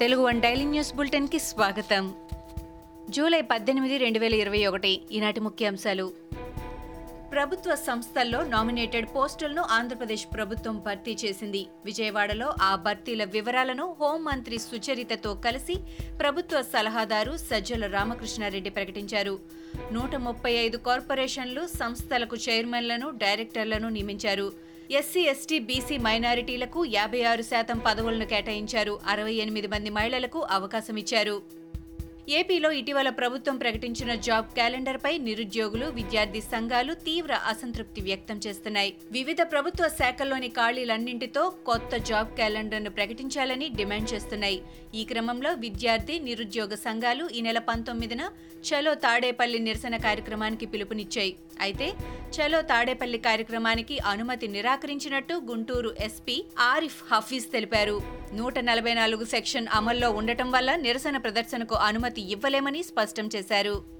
Telugu one daily news బులెటిన్కి స్వాగతం. July పద్దెనిమిది రెండు వేల ఇరవై ఒకటి ఈనాటి ముఖ్యాంశాలు. ప్రభుత్వ సంస్థల్లో నామినేటెడ్ పోస్టులను ఆంధ్రప్రదేశ్ ప్రభుత్వం భర్తీ చేసింది. విజయవాడలో ఆ భర్తీల వివరాలను హోంమంత్రి సుచరితతో కలిసి ప్రభుత్వ సలహాదారు సజ్జల రామకృష్ణారెడ్డి ప్రకటించారు. నూట ముప్పై ఐదు కార్పొరేషన్లు సంస్థలకు చైర్మన్లను డైరెక్టర్లను నియమించారు. ఎస్సీ ఎస్టీ బీసీ మైనారిటీలకు యాభై ఆరు శాతం పదవులను కేటాయించారు. అరవై ఎనిమిది మంది మహిళలకు అవకాశం ఇచ్చారు. ఏపీలో ఇటీవల ప్రభుత్వం ప్రకటించిన జాబ్ క్యాలెండర్పై నిరుద్యోగులు విద్యార్థి సంఘాలు తీవ్ర అసంతృప్తి వ్యక్తం చేస్తున్నాయి. వివిధ ప్రభుత్వ శాఖల్లోని ఖాళీలన్నింటితో కొత్త జాబ్ క్యాలెండర్ను ప్రకటించాలని డిమాండ్ చేస్తున్నాయి. ఈ క్రమంలో విద్యార్థి నిరుద్యోగ సంఘాలు ఈ నెల పంతొమ్మిదిన చలో తాడేపల్లి నిరసన కార్యక్రమానికి పిలుపునిచ్చాయి. అయితే చలో తాడేపల్లి కార్యక్రమానికి అనుమతి నిరాకరించినట్టు గుంటూరు ఎస్పీ ఆరిఫ్ హఫీజ్ తెలిపారు. నూట నలభై నాలుగు సెక్షన్ అమల్లో ఉండటం వల్ల నిరసన ప్రదర్శనకు అనుమతి ఇవ్వలేమని స్పష్టం చేశారు.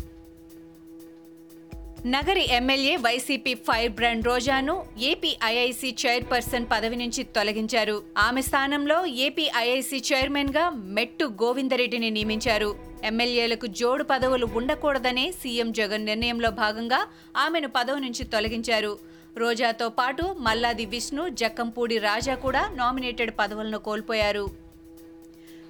Nagari MLA YCP fire brand రోజాను APIIC chairperson పదవి నుంచి తొలగించారు. ఆమె స్థానంలో ఏపీ ఐఐసి చైర్మన్గా మెట్టు గోవిందరెడ్డిని నియమించారు. ఎమ్మెల్యేలకు జోడు పదవులు ఉండకూడదనే సీఎం జగన్ నిర్ణయంలో భాగంగా ఆమెను పదవి నుంచి తొలగించారు. రోజాతో పాటు మల్లాది విష్ణు జక్కంపూడి రాజా కూడా నామినేటెడ్ పదవులను కోల్పోయారు.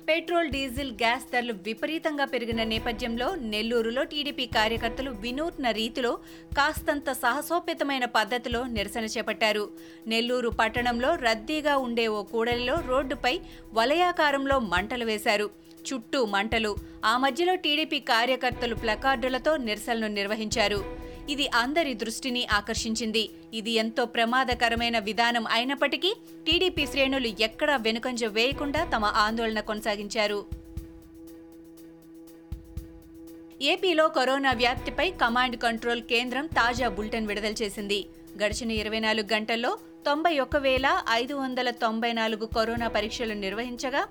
పెట్రోల్ డీజిల్ గ్యాస్ ధరలు విపరీతంగా పెరిగిన నేపథ్యంలో నెల్లూరులో టీడీపీ కార్యకర్తలు వినూత్న రీతిలో కాస్తంత సాహసోపేతమైన పద్ధతిలో నిరసన చేపట్టారు. నెల్లూరు పట్టణంలో రద్దీగా ఉండే ఓ కూడలిలో రోడ్డుపై వలయాకారంలో మంటలు వేశారు. చుట్టూ మంటలు. ఆ మధ్యలో టీడీపీ కార్యకర్తలు ప్లకార్డులతో నిరసనలు నిర్వహించారు. ఇది అందరి దృష్టిని ఆకర్షించింది. ఇది ఎంతో ప్రమాదకరమైన విధానం అయినప్పటికీ టీడీపీ శ్రేణులు ఎక్కడా వెనుకంజ వేయకుండా తమ ఆందోళన కొనసాగించారు. ఏపీలో కరోనా వ్యాప్తిపై కమాండ్ కంట్రోల్ కేంద్రం తాజా బులెటిన్ విడుదల చేసింది. గడిచిన ఇరవై నాలుగు గంటల్లో తొంభై ఒక్క వేల ఐదు వందల తొంభై నాలుగు కరోనా పరీక్షలు నిర్వహించగా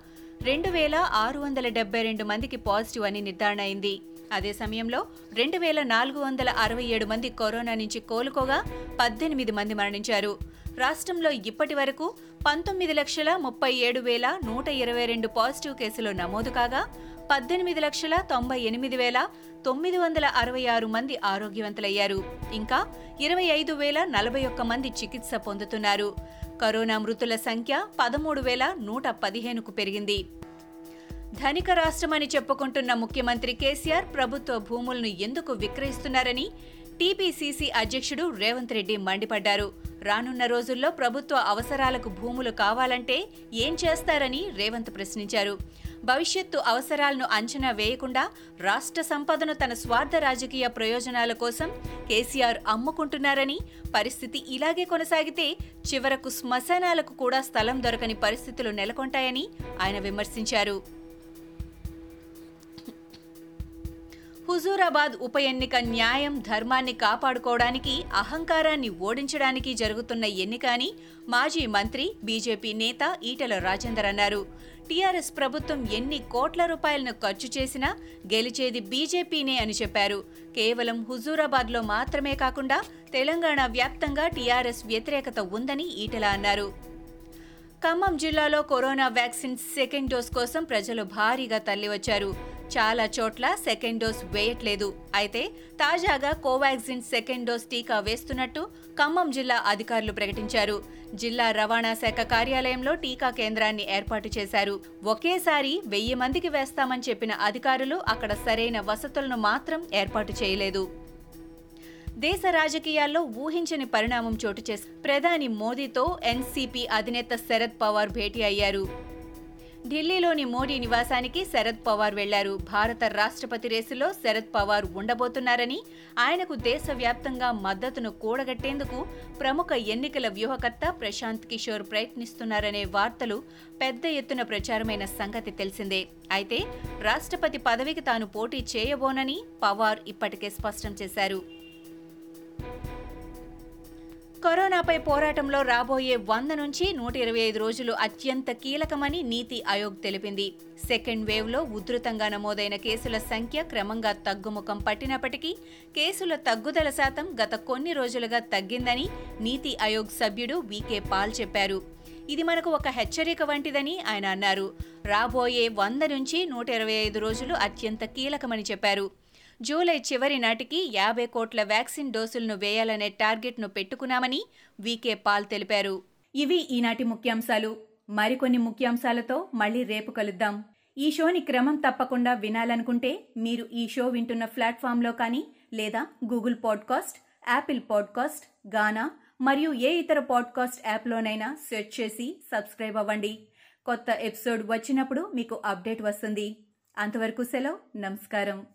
రెండు వేల ఆరు వందల డెబ్బై రెండు మందికి పాజిటివ్ అని నిర్ధారణ అయింది. అదే సమయంలో రెండు వేల నాలుగు వందల అరవై ఏడు మంది కరోనా నుంచి కోలుకోగా పద్దెనిమిది మంది మరణించారు. రాష్ట్రంలో ఇప్పటి వరకు పంతొమ్మిది లక్షల ముప్పై ఏడు వేల నూట ఇరవై రెండు పాజిటివ్ కేసులు నమోదు కాగా పద్దెనిమిది లక్షల తొంభై ఎనిమిది వేల తొమ్మిది వందల అరవై ఆరు మంది ఆరోగ్యవంతులయ్యారు. ఇంకా ఇరవై ఐదు వేల నలభై ఒక్క మంది చికిత్స పొందుతున్నారు. కరోనా మృతుల సంఖ్య పదమూడు వేల నూట పదిహేనుకు పెరిగింది. ధనిక రాష్ట్రమని చెప్పుకుంటున్న ముఖ్యమంత్రి కేసీఆర్ ప్రభుత్వ భూములను ఎందుకు విక్రయిస్తున్నారని టీపీసీసీ అధ్యక్షుడు రేవంత్ రెడ్డి మండిపడ్డారు. రానున్న రోజుల్లో ప్రభుత్వ అవసరాలకు భూములు కావాలంటే ఏం చేస్తారని రేవంత్ ప్రశ్నించారు. భవిష్యత్తు అవసరాలను అంచనా వేయకుండా రాష్ట్ర సంపదను తన స్వార్థ రాజకీయ ప్రయోజనాల కోసం కేసీఆర్ అమ్ముకుంటున్నారని పరిస్థితి ఇలాగే కొనసాగితే చివరకు శ్మశానాలకు కూడా స్థలం దొరకని పరిస్థితులు నెలకొంటాయని ఆయన విమర్శించారు. హుజూరాబాద్ ఉప ఎన్నిక న్యాయం ధర్మాన్ని కాపాడుకోవడానికి అహంకారాన్ని ఓడించడానికి జరుగుతున్న ఎన్నిక అని మాజీ మంత్రి బీజేపీ నేత ఈటల రాజేందర్ అన్నారు. టీఆర్ఎస్ ప్రభుత్వం ఎన్ని కోట్ల రూపాయలను ఖర్చు చేసినా గెలిచేది బీజేపీనే అని చెప్పారు. కేవలం హుజూరాబాద్లో మాత్రమే కాకుండా తెలంగాణ వ్యాప్తంగా టీఆర్ఎస్ వ్యతిరేకత ఉందని ఈటల అన్నారు. ఖమ్మం జిల్లాలో కరోనా వ్యాక్సిన్ సెకండ్ డోస్ కోసం ప్రజలు భారీగా తరలివచ్చారు. చాలా చోట్ల సెకండ్ డోస్ వేయట్లేదు. అయితే తాజాగా కోవాక్సిన్ సెకండ్ డోస్ టీకా వేస్తున్నట్టు ఖమ్మం జిల్లా అధికారులు ప్రకటించారు. జిల్లా రవాణా శాఖ కార్యాలయంలో టీకా కేంద్రాన్ని ఏర్పాటు చేశారు. ఒకేసారి వెయ్యి మందికి వేస్తామని చెప్పిన అధికారులు అక్కడ సరైన వసతులను మాత్రం ఏర్పాటు చేయలేదు. దేశ రాజకీయాల్లో ఊహించని పరిణామం చోటు చేసి ప్రధాని మోదీతో ఎన్సీపీ అధినేత శరద్ పవార్ భేటీ అయ్యారు. ఢిల్లీలోని మోడీ నివాసానికి శరద్ పవార్ వెళ్ళారు. భారత రాష్ట్రపతి రేసులో శరద్ పవార్ ఉండబోతున్నారని ఆయనకు దేశవ్యాప్తంగా మద్దతును కూడగట్టేందుకు ప్రముఖ ఎన్నికల వ్యూహకర్త ప్రశాంత్ కిషోర్ ప్రయత్నిస్తున్నారనే వార్తలు పెద్ద ఎత్తున ప్రచారమైన సంగతి తెలిసిందే. అయితే రాష్ట్రపతి పదవికి తాను పోటీ చేయబోనని పవార్ ఇప్పటికే స్పష్టం చేశారు. కరోనాపై పోరాటంలో రాబోయే వంద నుంచి నూట ఇరవై ఐదు రోజులు అత్యంత కీలకమని నీతి ఆయోగ్ తెలిపింది. సెకండ్ వేవ్లో ఉధృతంగా నమోదైన కేసుల సంఖ్య క్రమంగా తగ్గుముఖం పట్టినప్పటికీ కేసుల తగ్గుదల శాతం గత కొన్ని రోజులుగా తగ్గిందని నీతి ఆయోగ్ సభ్యుడు వికే పాల్ చెప్పారు. ఇది మనకు ఒక హెచ్చరిక వంటిదని ఆయన అన్నారు. రాబోయే వంద నుంచి నూట ఇరవై ఐదు రోజులు అత్యంత కీలకమని చెప్పారు. జూలై చివరి నాటికి యాభై కోట్ల వ్యాక్సిన్ డోసులను వేయాలనే టార్గెట్ను పెట్టుకున్నామని వీకే పాల్ తెలిపారు. ఇవి ఈనాటి ముఖ్యాంశాలు. మరికొన్ని ముఖ్యాంశాలతో మళ్ళీ రేపు కలుద్దాం. ఈ షోని క్రమం తప్పకుండా వినాలనుకుంటే మీరు ఈ షో వింటున్న ప్లాట్ఫామ్లో కానీ లేదా Google podcast Apple podcast Gaana మరియు ఏ ఇతర పాడ్కాస్ట్ యాప్లోనైనా సెర్చ్ చేసి సబ్స్క్రైబ్ అవ్వండి. కొత్త ఎపిసోడ్ వచ్చినప్పుడు మీకు అప్డేట్ వస్తుంది. అంతవరకు సెలవు. నమస్కారం.